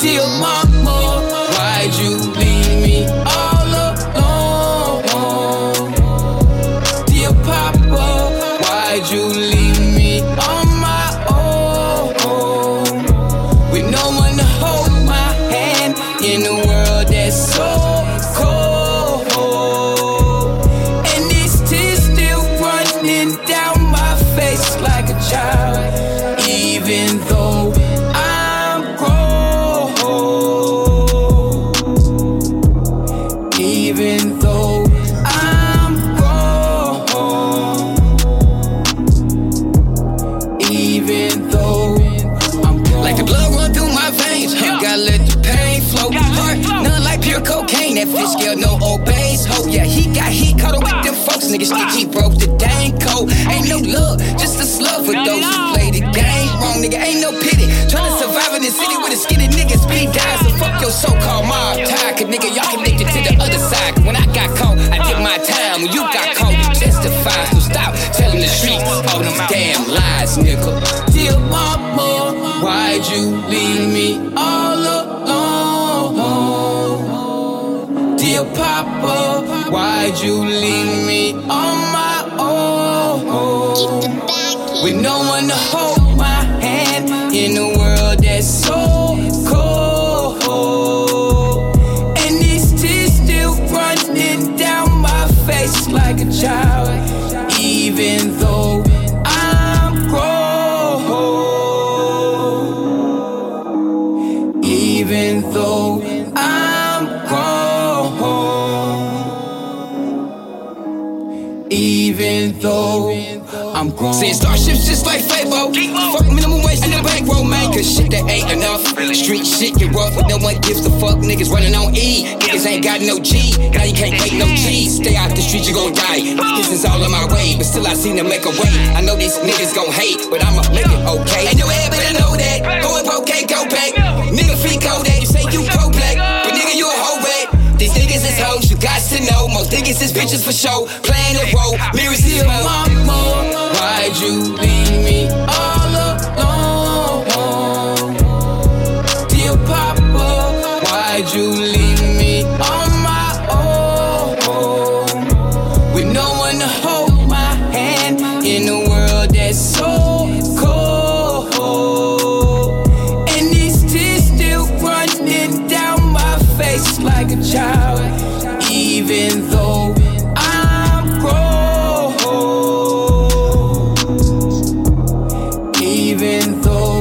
dear mama, why'd you leave me all alone? Dear papa, why'd you leave me on my own? With no one to hold my hand in a world that's so. Cocaine. That fish scale, no obeys. Hope, yeah, he got heat caught up with them folks. Niggas think he broke the dang code. Ain't no love, just a slug for those who play the game wrong. Nigga, ain't no pity. Tryna survive in the city with a skinny nigga speed dies. So fuck your so-called mob tie. Cause nigga, y'all connected to the other side. 'Cause when I got caught, I did my time. When you got caught, you testify. So stop telling the streets all these damn lies, nigga. Dear mama, why'd you leave me all alone? Dear papa, why'd you leave me on my own? With no one to hold my hand in a world that's so cold. And these tears still running down my face like a child, Even though I'm grown. Seeing starships just like Fabo. Fuck minimum wage in the bankroll, man. Cause shit that ain't enough. Street shit get rough, but no one gives a fuck. Niggas running on E. Niggas ain't got no G. Now you can't make no cheese. Stay out the street, you gon' die. This is all in my way, but still I seen them make a way. I know these niggas gon' hate, but I'ma make it okay. Hoes, you got to know. Most niggas is bitches for show. Playing the role, mirrors here, mama. Why'd you leave me all even though I'm grown. Even though